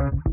What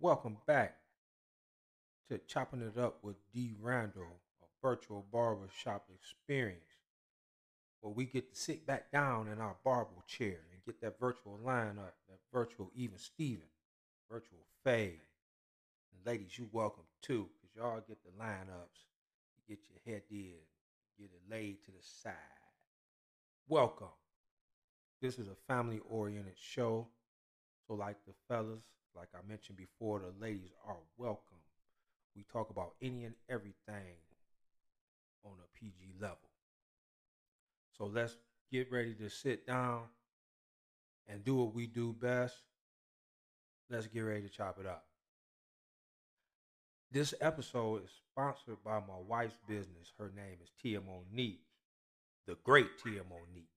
welcome back to Chopping It Up with D. Randall, a virtual barbershop experience where we get to sit back down in our barber chair and get that virtual lineup, that virtual even Steven, virtual fade. And ladies, you welcome too, because y'all get the lineups, you get your head did, get it laid to the side. Welcome. This is a family oriented show. So, like the fellas, like I mentioned before, the ladies are welcome. We talk about any and everything on a PG level. So, let's get ready to sit down and do what we do best. Let's get ready to chop it up. This episode is sponsored by my wife's business. Her name is Tia Monique, the great Tia Monique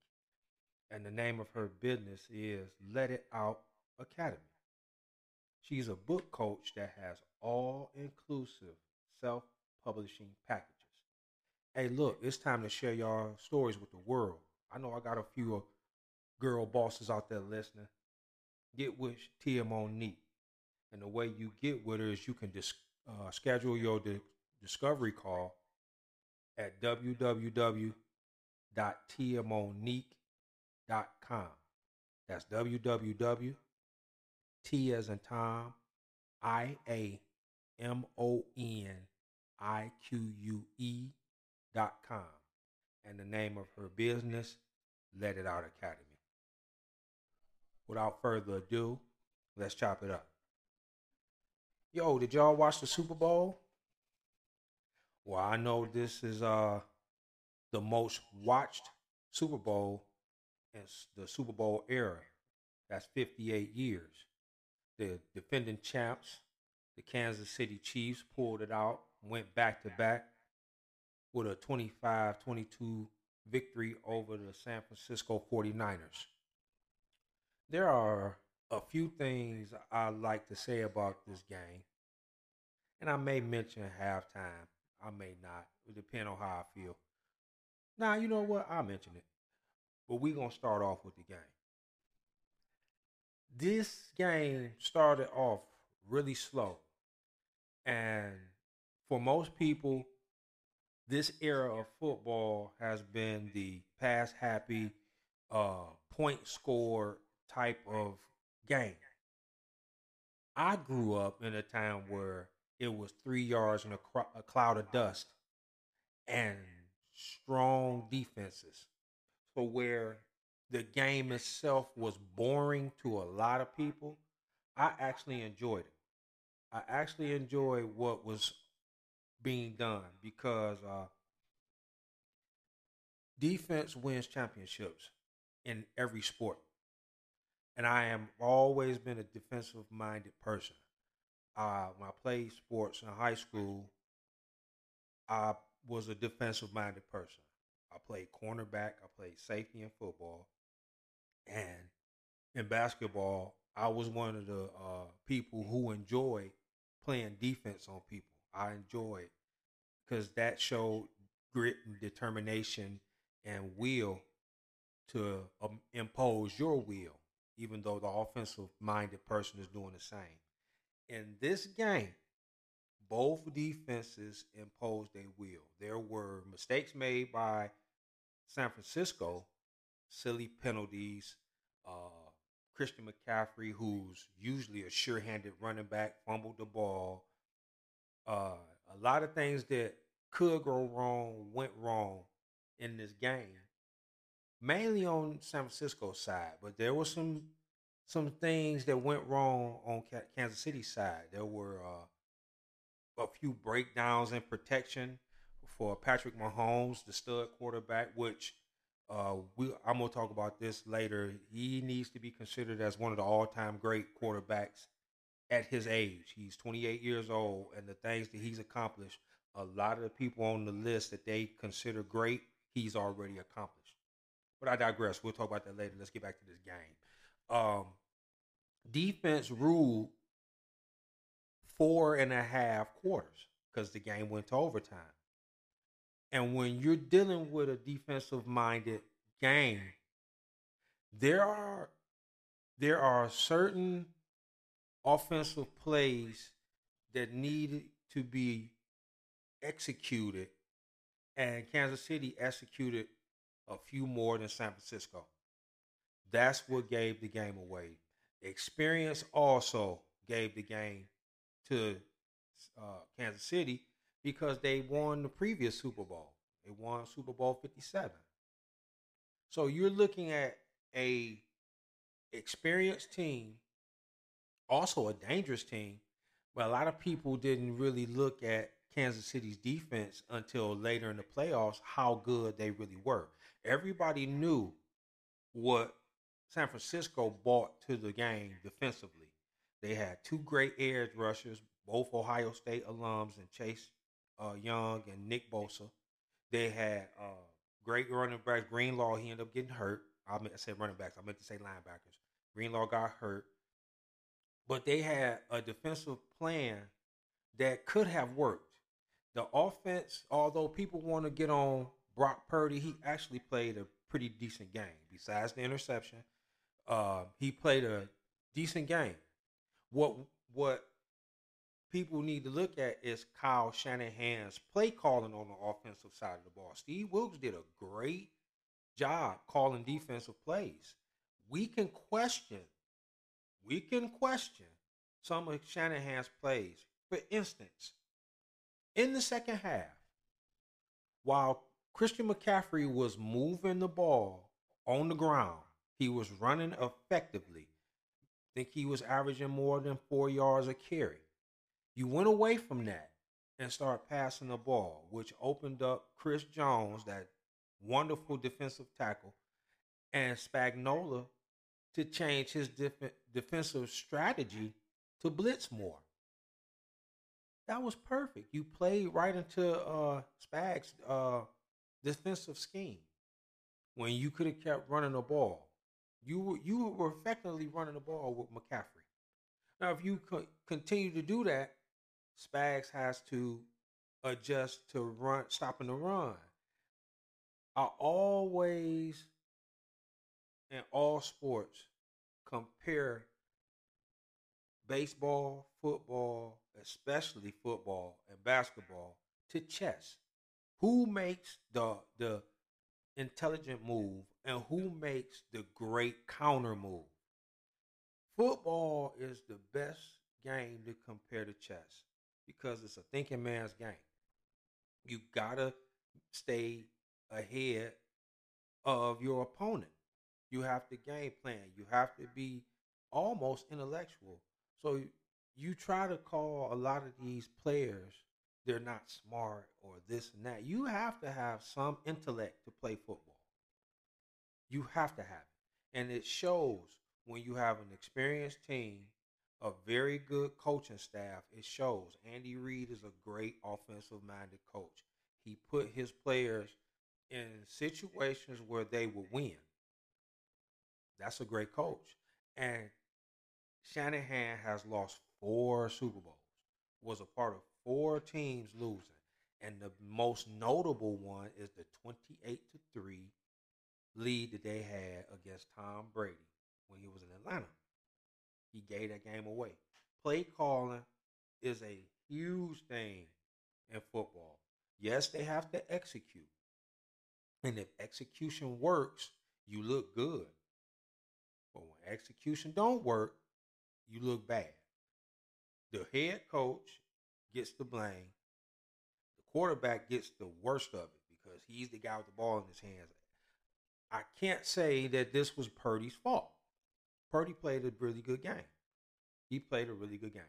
and the name of her business is Let It Out Academy. She's a book coach that has all inclusive self publishing packages. Hey, look, it's time to share y'all stories with the world. I know I got a few uh, girl bosses out there listening. Get with Tia Monique. And the way you get with her is you can dis- uh, schedule your di- discovery call at www.tiamonique.com. That's www. T as in Tom, I A M O N I Q U E dot com. And the name of her business, Let It Out Academy. Without further ado, let's chop it up. Yo, did y'all watch the Super Bowl? Well, I know this is uh the most watched Super Bowl in the Super Bowl era. That's 58 years. The defending champs, the Kansas City Chiefs, pulled it out, went back to back with a 25 22 victory over the San Francisco 49ers. There are a few things I like to say about this game, and I may mention halftime. I may not. It depends on how I feel. Now, you know what? I'll mention it. But we're going to start off with the game. This game started off really slow. And for most people, this era of football has been the pass happy, uh, point score type of game. I grew up in a town where it was three yards and a, a cloud of dust and strong defenses for where the game itself was boring to a lot of people, I actually enjoyed it. I actually enjoyed what was being done because uh, defense wins championships in every sport. And I am always been a defensive minded person. Uh, when I played sports in high school, I was a defensive minded person. I played cornerback. I played safety in football, and in basketball, I was one of the uh, people who enjoyed playing defense on people. I enjoyed because that showed grit and determination and will to um, impose your will, even though the offensive minded person is doing the same. In this game, both defenses imposed a will. There were mistakes made by San Francisco, silly penalties. Uh, Christian McCaffrey, who's usually a sure-handed running back, fumbled the ball. Uh, a lot of things that could go wrong went wrong in this game, mainly on San Francisco side. But there were some some things that went wrong on Kansas City side. There were uh, a few breakdowns in protection for Patrick Mahomes, the stud quarterback, which uh, we I'm gonna talk about this later. He needs to be considered as one of the all-time great quarterbacks at his age. He's 28 years old, and the things that he's accomplished, a lot of the people on the list that they consider great, he's already accomplished. But I digress. We'll talk about that later. Let's get back to this game. Um, defense ruled four and a half quarters because the game went to overtime. And when you're dealing with a defensive minded game, there are there are certain offensive plays that need to be executed, and Kansas City executed a few more than San Francisco. That's what gave the game away. Experience also gave the game to uh, Kansas City because they won the previous Super Bowl. They won Super Bowl 57. So you're looking at a experienced team, also a dangerous team, but a lot of people didn't really look at Kansas City's defense until later in the playoffs how good they really were. Everybody knew what San Francisco brought to the game defensively. They had two great edge rushers, both Ohio State alums, and Chase uh, Young and Nick Bosa. They had uh, great running backs. Greenlaw, he ended up getting hurt. I to say running backs. I meant to say linebackers. Greenlaw got hurt. But they had a defensive plan that could have worked. The offense, although people want to get on Brock Purdy, he actually played a pretty decent game. Besides the interception, uh, he played a decent game. What what people need to look at is Kyle Shanahan's play calling on the offensive side of the ball. Steve Wilks did a great job calling defensive plays. We can question, we can question some of Shanahan's plays. For instance, in the second half, while Christian McCaffrey was moving the ball on the ground, he was running effectively. I think he was averaging more than four yards a carry. You went away from that and started passing the ball, which opened up Chris Jones, that wonderful defensive tackle, and Spagnuolo to change his def- defensive strategy to blitz more. That was perfect. You played right into uh, Spag's uh, defensive scheme when you could have kept running the ball. You were, you were effectively running the ball with McCaffrey. Now, if you co- continue to do that, Spags has to adjust to run, stopping the run. I always, in all sports, compare baseball, football, especially football and basketball, to chess. Who makes the the intelligent move and who makes the great counter move? Football is the best game to compare to chess because it's a thinking man's game. You gotta stay ahead of your opponent. You have to game plan. You have to be almost intellectual. So you try to call a lot of these players they're not smart or this and that. You have to have some intellect to play football. You have to have it. And it shows when you have an experienced team a very good coaching staff. It shows. Andy Reid is a great offensive minded coach. He put his players in situations where they would win. That's a great coach. And Shanahan has lost four Super Bowls, was a part of four teams losing. And the most notable one is the 28 to 3 lead that they had against Tom Brady when he was in Atlanta. He gave that game away. Play calling is a huge thing in football. Yes, they have to execute. And if execution works, you look good. But when execution don't work, you look bad. The head coach gets the blame. The quarterback gets the worst of it because he's the guy with the ball in his hands. I can't say that this was Purdy's fault. Purdy played a really good game. He played a really good game.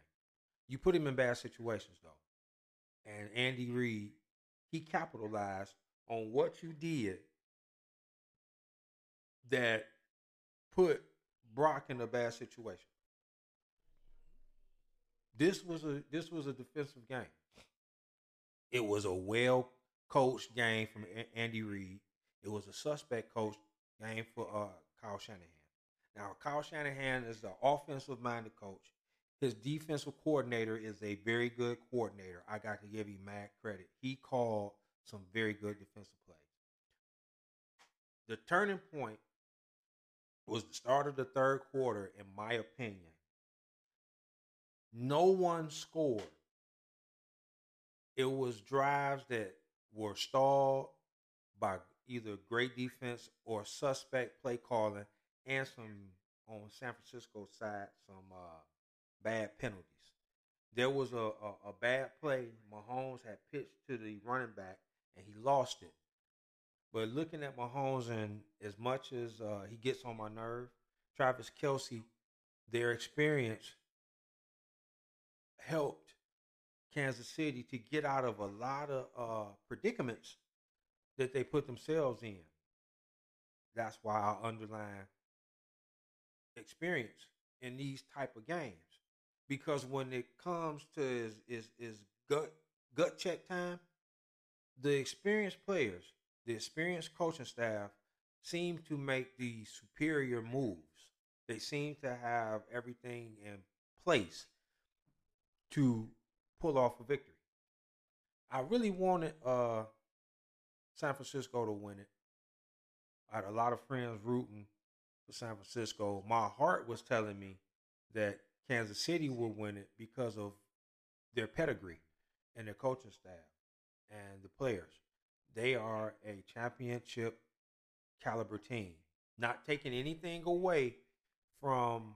You put him in bad situations though. And Andy Reid, he capitalized on what you did that put Brock in a bad situation. This was a this was a defensive game. It was a well coached game from Andy Reid. It was a suspect coach game for uh, Kyle Shanahan. Now Kyle Shanahan is an offensive minded coach. His defensive coordinator is a very good coordinator. I got to give him mad credit. He called some very good defensive plays. The turning point was the start of the third quarter, in my opinion. No one scored. It was drives that were stalled by either great defense or suspect play calling and some on San Francisco side some uh, bad penalties. There was a, a, a bad play. Mahomes had pitched to the running back and he lost it. But looking at Mahomes and as much as uh, he gets on my nerve, Travis Kelce, their experience helped Kansas City to get out of a lot of uh, predicaments that they put themselves in. That's why I underline experience in these type of games because when it comes to is is, is gut gut check time, the experienced players the experienced coaching staff seem to make the superior moves. They seem to have everything in place to pull off a victory. I really wanted uh, San Francisco to win it. I had a lot of friends rooting for San Francisco. My heart was telling me that Kansas City would win it because of their pedigree and their coaching staff and the players. They are a championship caliber team. Not taking anything away from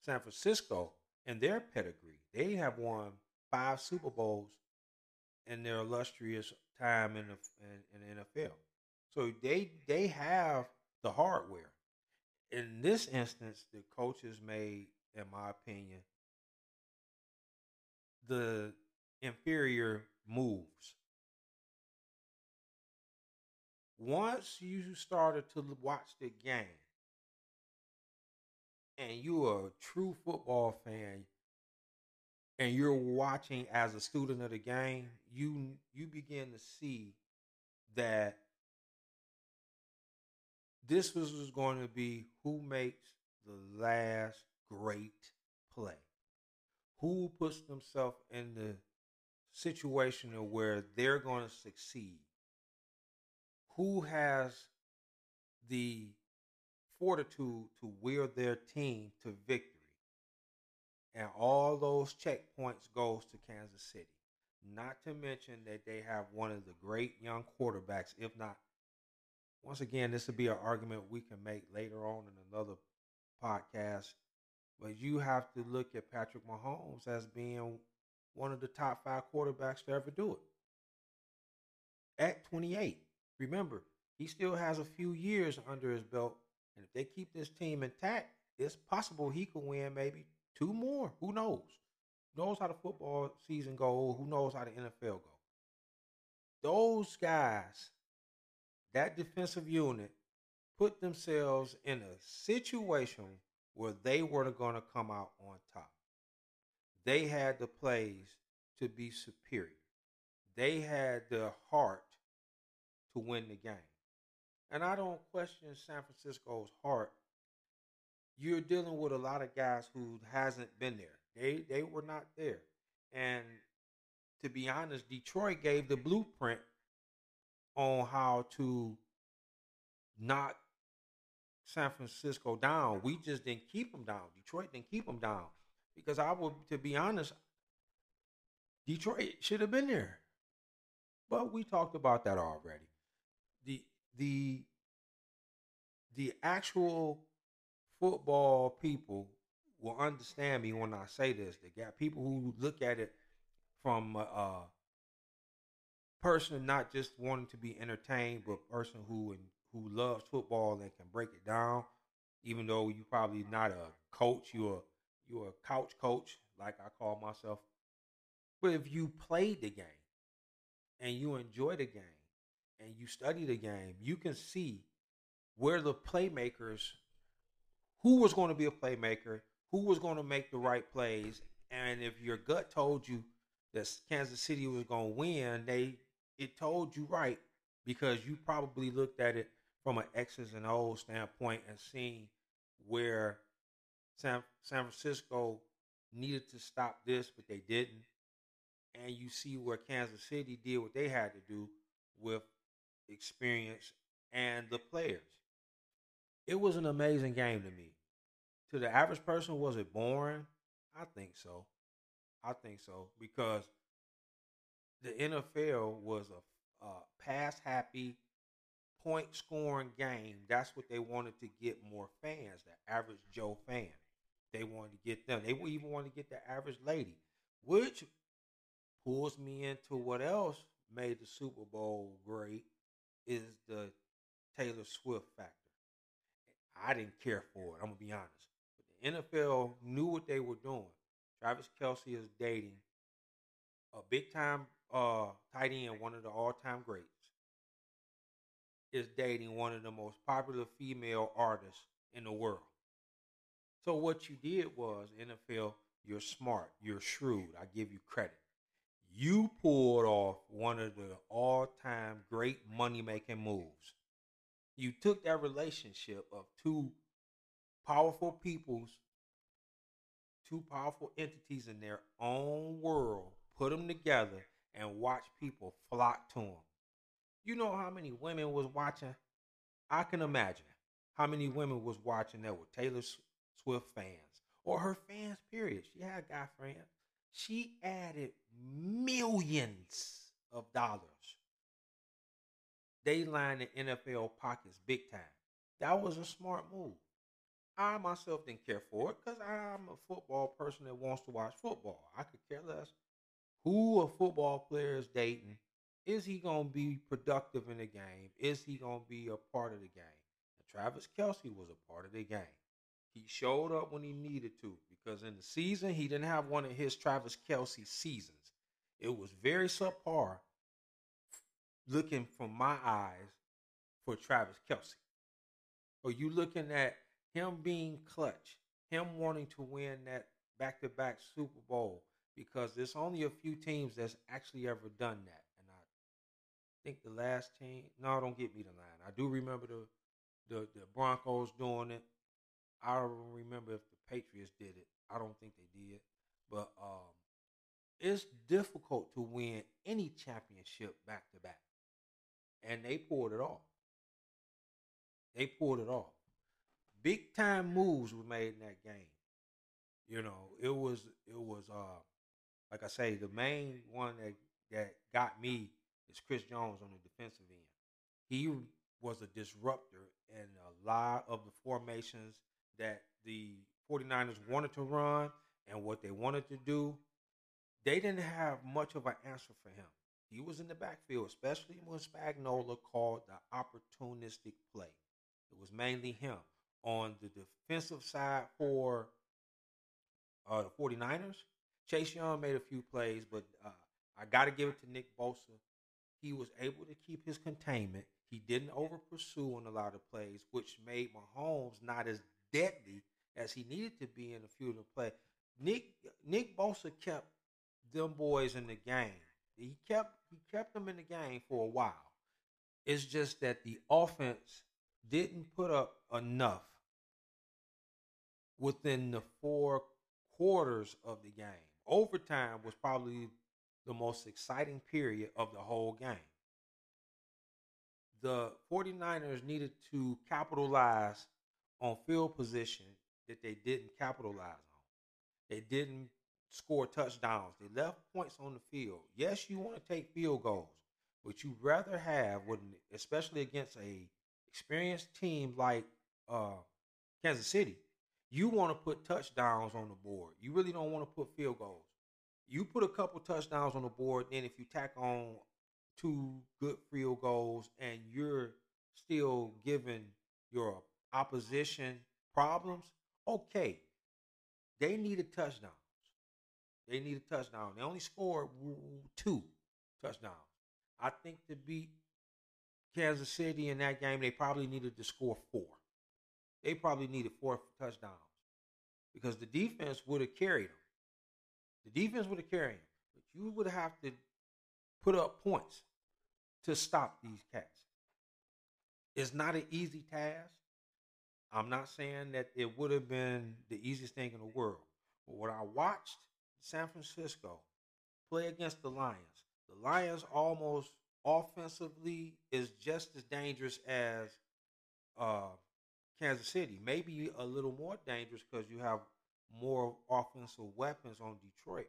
San Francisco and their pedigree. They have won five Super Bowls in their illustrious time in the in, in the NFL. So they they have the hardware. In this instance, the coaches made, in my opinion, the inferior moves. Once you started to watch the game and you're a true football fan and you're watching as a student of the game, you you begin to see that this was going to be who makes the last great play. Who puts themselves in the situation where they're going to succeed who has the fortitude to wheel their team to victory. And all those checkpoints goes to Kansas City. Not to mention that they have one of the great young quarterbacks, if not once again, this will be an argument we can make later on in another podcast. But you have to look at Patrick Mahomes as being one of the top five quarterbacks to ever do it at 28. Remember, he still has a few years under his belt, and if they keep this team intact, it's possible he could win maybe two more. Who knows? Who knows how the football season goes? Who knows how the NFL goes? Those guys, that defensive unit, put themselves in a situation where they were going to come out on top. They had the plays to be superior. They had the heart to win the game. And I don't question San Francisco's heart. You're dealing with a lot of guys who hasn't been there. They they were not there. And to be honest, Detroit gave the blueprint on how to knock San Francisco down. We just didn't keep them down. Detroit didn't keep them down because I would, to be honest, Detroit should have been there. But we talked about that already the the the actual football people will understand me when I say this. They got people who look at it from a person not just wanting to be entertained, but person who and who loves football and can break it down. Even though you probably not a coach, you're you're a couch coach, like I call myself. But if you played the game and you enjoy the game and you study the game, you can see where the playmakers, who was going to be a playmaker, who was going to make the right plays, and if your gut told you that Kansas City was going to win, they it told you right because you probably looked at it from an X's and O's standpoint and seen where San, San Francisco needed to stop this, but they didn't. And you see where Kansas City did what they had to do with experience and the players. It was an amazing game to me. To the average person, was it boring? I think so. I think so because the NFL was a, a pass happy, point scoring game. That's what they wanted to get more fans, the average Joe fan. They wanted to get them. They even wanted to get the average lady, which pulls me into what else made the Super Bowl great is the Taylor Swift factor. I didn't care for it. I'm gonna be honest. But the NFL knew what they were doing. Travis Kelce is dating a big time uh, tight end, one of the all time greats, is dating one of the most popular female artists in the world. So what you did was NFL, you're smart, you're shrewd. I give you credit. You pulled off one of the all-time great money-making moves. You took that relationship of two powerful peoples, two powerful entities in their own world, put them together, and watch people flock to him. You know how many women was watching? I can imagine how many women was watching that were Taylor Swift fans or her fans, period. She had guy friends. She added millions of dollars. They lined the NFL pockets big time. That was a smart move. I myself didn't care for it because I'm a football person that wants to watch football. I could care less who a football player is dating. Is he going to be productive in the game? Is he going to be a part of the game? And Travis Kelce was a part of the game. He showed up when he needed to because in the season, he didn't have one of his Travis Kelce seasons. It was very subpar looking from my eyes for Travis Kelce. Are you looking at him being clutch, him wanting to win that back to back Super Bowl, because there's only a few teams that's actually ever done that. And I think the last team, no, don't get me the line. I do remember the the, the Broncos doing it. I don't remember if the Patriots did it. I don't think they did. But um, it's difficult to win any championship back to back. And they pulled it off. They pulled it off. Big time moves were made in that game. You know, it was it was uh like I say, the main one that that got me is Chris Jones on the defensive end. He was a disruptor in a lot of the formations that the 49ers wanted to run and what they wanted to do. They didn't have much of an answer for him. He was in the backfield, especially when Spagnuolo called the opportunistic play. It was mainly him. On the defensive side for uh, the 49ers, Chase Young made a few plays, but uh, I got to give it to Nick Bosa. He was able to keep his containment. He didn't over pursue on a lot of plays, which made Mahomes not as deadly as he needed to be in a few of the play. Nick Nick Bosa kept them boys in the game. He kept he kept them in the game for a while. It's just that the offense didn't put up enough within the four quarters of the game overtime was probably the most exciting period of the whole game. The 49ers needed to capitalize on field position that they didn't capitalize on. They didn't score touchdowns. They left points on the field. Yes, you want to take field goals, but you rather have especially against a experienced team like uh, Kansas City, you want to put touchdowns on the board. You really don't want to put field goals. You put a couple touchdowns on the board, then if you tack on two good field goals and you're still giving your opposition problems, okay. They needed touchdowns. They needed a touchdown. They only scored two touchdowns. I think to beat Kansas City in that game, they probably needed to score four. They probably needed four touchdowns because the defense would have carried them. The defense would have carried them, but you would have to put up points to stop these cats. It's not an easy task. I'm not saying that it would have been the easiest thing in the world. But what I watched San Francisco play against the Lions, the Lions almost offensively is just as dangerous as uh, Kansas City. Maybe a little more dangerous because you have more offensive weapons on Detroit.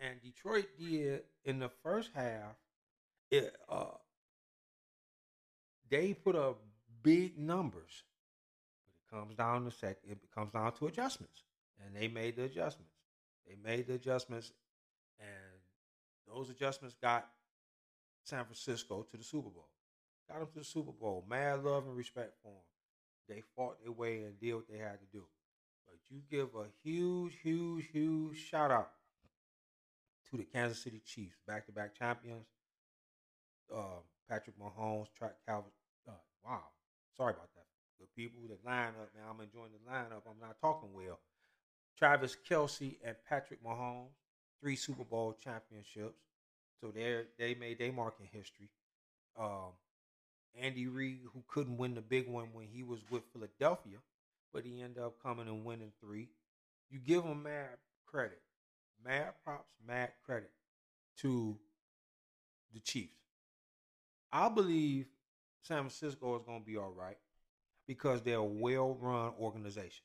And Detroit did in the first half, it uh, they put up big numbers. But it comes down to sec it comes down to adjustments. And they made the adjustments. They made the adjustments and those adjustments got San Francisco to the Super Bowl. Got them to the Super Bowl. Mad love and respect for them. They fought their way and did what they had to do. But you give a huge, huge, huge shout out to the Kansas City Chiefs, back to back champions. Uh, Patrick Mahomes, Track Calvin. Uh, wow. Sorry about that. The people that line up, man, I'm enjoying the lineup. I'm not talking well. Travis Kelce and Patrick Mahomes, three Super Bowl championships. So they they made their mark in history. Um, Andy Reid, who couldn't win the big one when he was with Philadelphia, but he ended up coming and winning three. You give him mad credit, mad props, mad credit to the Chiefs. I believe San Francisco is going to be all right because they're a well-run organization.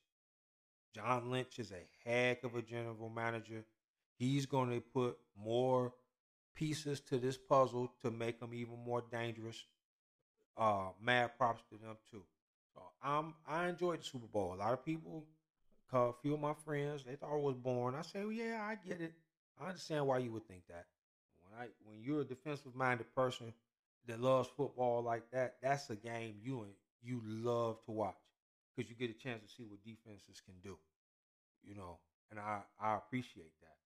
John Lynch is a heck of a general manager. He's going to put more pieces to this puzzle to make them even more dangerous. Uh, mad props to them too. So I'm I enjoyed the Super Bowl. A lot of people, a few of my friends, they thought I was born. I said, well, yeah, I get it. I understand why you would think that. When I when you're a defensive minded person that loves football like that, that's a game you you love to watch because you get a chance to see what defenses can do. You know, and I I appreciate that.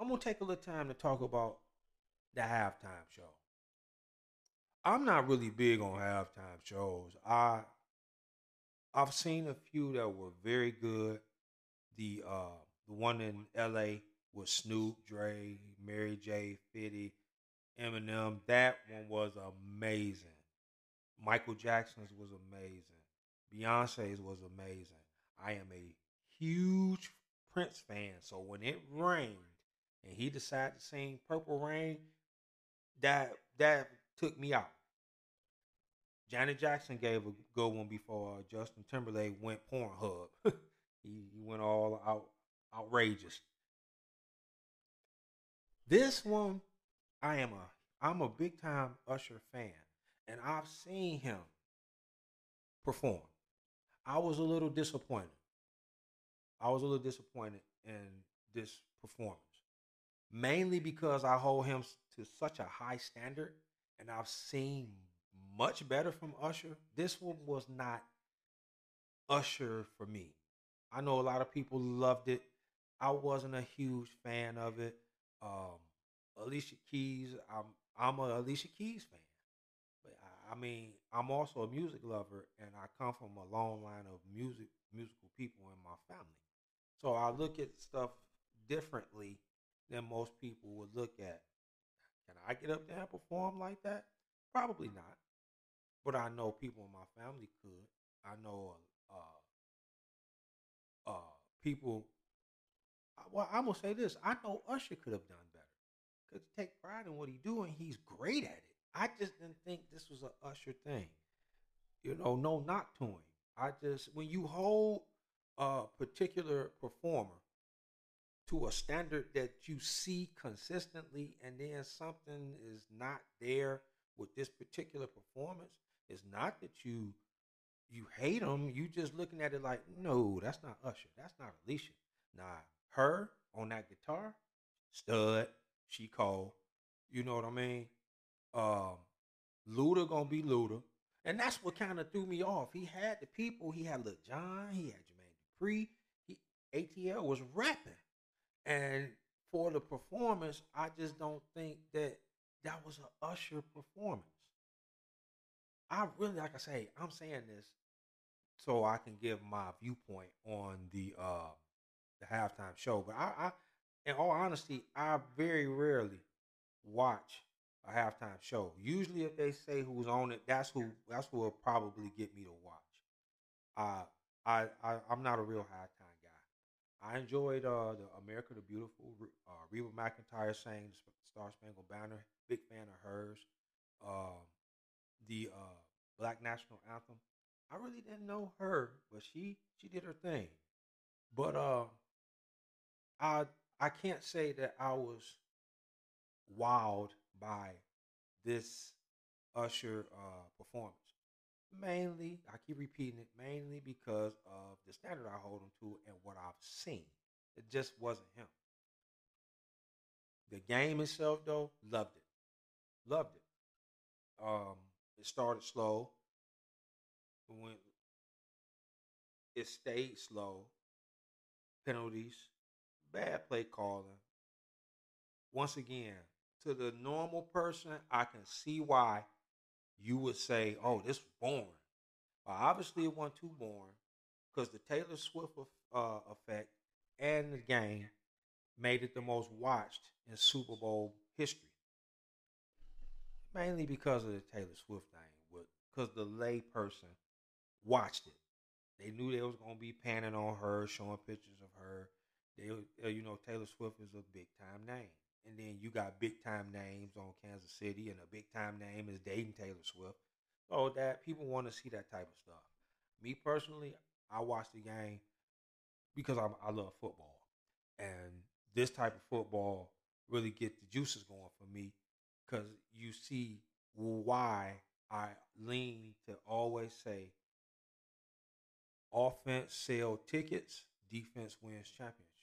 I'm gonna take a little time to talk about the halftime show. I'm not really big on halftime shows. I I've seen a few that were very good. The uh the one in LA with Snoop, Dre, Mary J, Fitty, Eminem, that one was amazing. Michael Jackson's was amazing. Beyonce's was amazing. I am a huge Prince fan, so when it rained and he decided to sing Purple Rain, that that took me out. Janet Jackson gave a good one before uh, Justin Timberlake went Pornhub. he, he went all out outrageous. This one, I am a I'm a big time Usher fan, and I've seen him perform. I was a little disappointed. I was a little disappointed in this performance mainly because I hold him to such a high standard and I've seen much better from Usher. This one was not Usher for me. I know a lot of people loved it. I wasn't a huge fan of it. Um, Alicia Keys, I'm I'm a Alicia Keys fan. But I, I mean, I'm also a music lover and I come from a long line of music musical people in my family. So I look at stuff differently than most people would look at. Can I get up there and perform like that? Probably not. But I know people in my family could. I know uh, uh, people. Well, I'm gonna say this. I know Usher could have done better. Could take pride in what he doing. He's great at it. I just didn't think this was an Usher thing. You know, no knock to him. I just when you hold a particular performer to a standard that you see consistently and then something is not there with this particular performance it's not that you you hate them. You just looking at it like, no, that's not Usher. That's not Alicia. Nah, her on that guitar, stud. She cold. You know what I mean? Um, Luda gonna be Luda. And that's what kind of threw me off. He had the people. He had Lil Jon He had Jermaine Dupri. He ATL was rapping, and for the performance, I just don't think that that was an Usher performance. I really, like I say, I'm saying this so I can give my viewpoint on the uh the halftime show. But I, I in all honesty, I very rarely watch a halftime show. Usually, if they say who's on it, that's who that's who will probably get me to watch. Uh, I, I I'm not a real halftime. I enjoyed uh, the America the Beautiful. Uh, Reba McEntire sang the Star Spangled Banner. Big fan of hers. Um, the uh, Black National Anthem. I really didn't know her, but she she did her thing. But uh, I I can't say that I was wowed by this Usher uh, performance. Mainly, I keep repeating it, mainly because of the standard I hold him to and what I've seen. It just wasn't him. The game itself, though, loved it. Loved it. Um, it started slow. When it stayed slow. Penalties, bad play calling. Once again, to the normal person, I can see why you would say, "Oh, this was boring." Well, obviously, it wasn't too boring because the Taylor Swift uh, effect and the game made it the most watched in Super Bowl history. Mainly because of the Taylor Swift thing, because the layperson watched it. They knew they was gonna be panning on her, showing pictures of her. They, uh, you know, Taylor Swift is a big time name, and then you got big time names on Kansas City, and a big time name is dating Taylor Swift. So that people want to see that type of stuff. Me personally, I watch the game because I'm, I love football, and this type of football really get the juices going for me because you see why I lean to always say offense sell tickets, defense wins championship.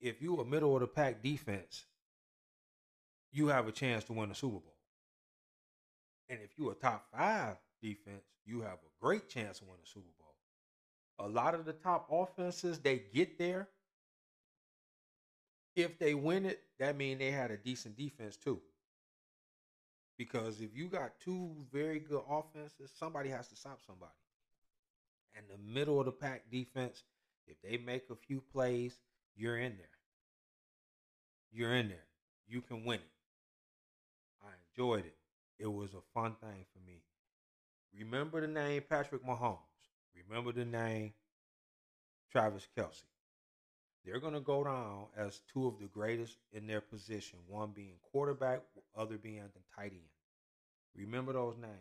If you a middle of the pack defense, you have a chance to win a Super Bowl. And if you a top five defense, you have a great chance to win a Super Bowl. A lot of the top offenses, they get there. If they win it, that means they had a decent defense too. Because if you got two very good offenses, somebody has to stop somebody and the middle of the pack defense, if they make a few plays, you're in there. You're in there. You can win it. I enjoyed it. It was a fun thing for me. Remember the name Patrick Mahomes. Remember the name Travis Kelce. They're going to go down as two of the greatest in their position, one being quarterback, other being the tight end. Remember those names.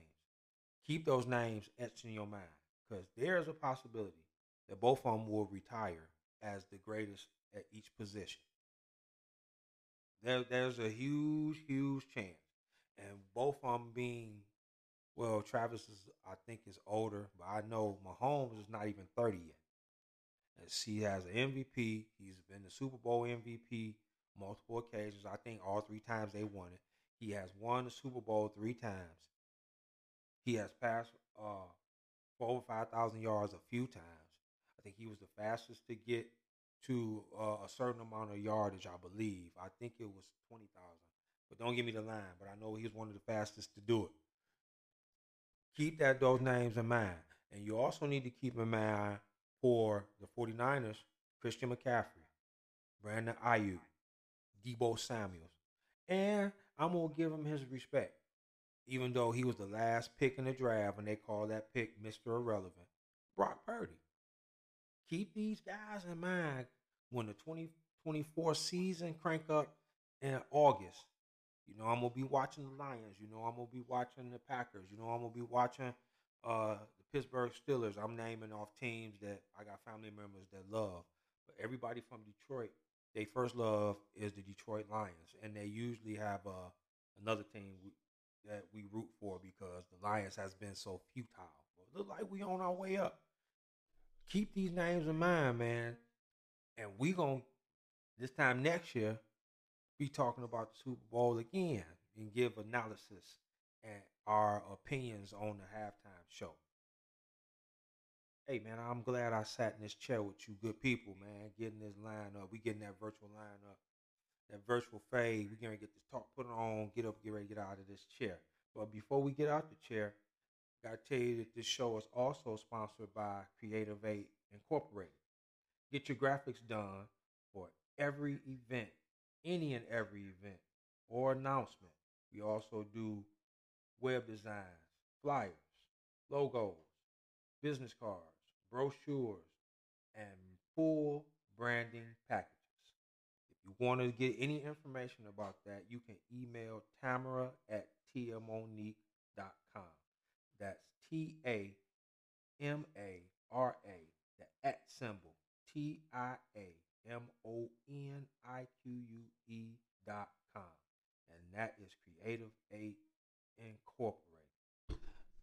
Keep those names etched in your mind because there's a possibility that both of them will retire as the greatest at each position. There, there's a huge, huge chance, and both of them being, well, Travis is, I think, is older, but I know Mahomes is not even thirty yet. And he has an MVP. He's been the Super Bowl MVP multiple occasions. I think all three times they won it. He has won the Super Bowl three times. He has passed uh, over 5,000 yards a few times. I think he was the fastest to get to uh, a certain amount of yardage, I believe. I think it was 20,000. But don't give me the line, but I know he was one of the fastest to do it. Keep that those names in mind. And you also need to keep in mind for the 49ers, Christian McCaffrey, Brandon Aiyuk, Deebo Samuels. And I'm going to give him his respect even though he was the last pick in the draft and they call that pick Mr. Irrelevant, Brock Purdy. Keep these guys in mind when the 2024 season crank up in August. You know, I'm gonna be watching the Lions. You know, I'm gonna be watching the Packers. You know, I'm gonna be watching uh, the Pittsburgh Steelers. I'm naming off teams that I got family members that love. But everybody from Detroit, they first love is the Detroit Lions, and they usually have uh, another team that we root for because the Lions has been so futile Well, look like we on our way up. Keep these names in mind, man. And we gonna this time next year be talking about the Super Bowl again and give analysis and our opinions on the halftime show. Hey man, I'm glad I sat in this chair with you good people, man. Getting this line up. We getting that virtual line up. That virtual fade. We gonna get this talk put on, get up, get ready, get out of this chair. But before we get out the chair, gotta tell you that this show is also sponsored by Creative 8 Incorporated. Get your graphics done for every event, any and every event or announcement. We also do web designs, flyers, logos, business cards, brochures, and full branding packages. If you want to get any information about that, you can email Tamara at tiamonique.com. That's T A M A R A, the at symbol, T I A M O N I Q U E dot com. And that is Creative 8 Incorporated.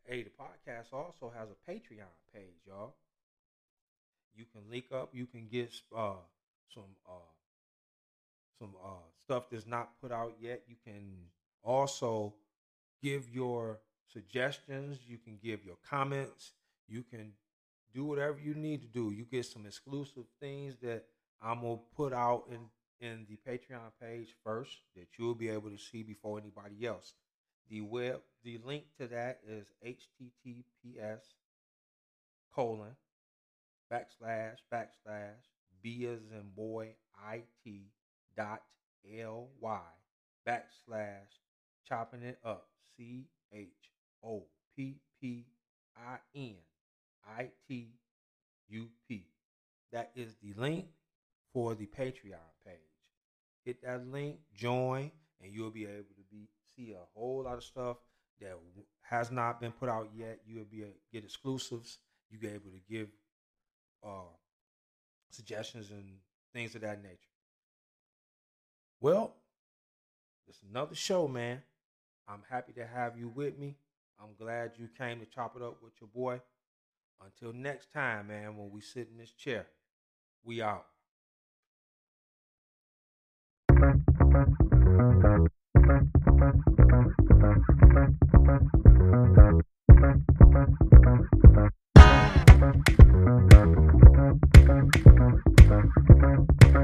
Hey, the podcast also has a Patreon page, y'all. You can link up. You can get uh, some uh, some uh, stuff that's not put out yet. You can also give your suggestions. You can give your comments. You can do whatever you need to do. You get some exclusive things that I'm gonna put out in in the Patreon page first that you'll be able to see before anybody else. The web, the link to that is https colon backslash backslash b as in boy it dot ly backslash chopping it up c h o p p i n i t u p. That is the link for the Patreon page. Hit that link, join, and you'll be able to be see a whole lot of stuff that has not been put out yet. You'll be able to get exclusives. You'll be able to give uh, suggestions and things of that nature. Well, it's another show, man. I'm happy to have you with me. I'm glad you came to chop it up with your boy. Until next time, man, when we sit in this chair, we out. Thank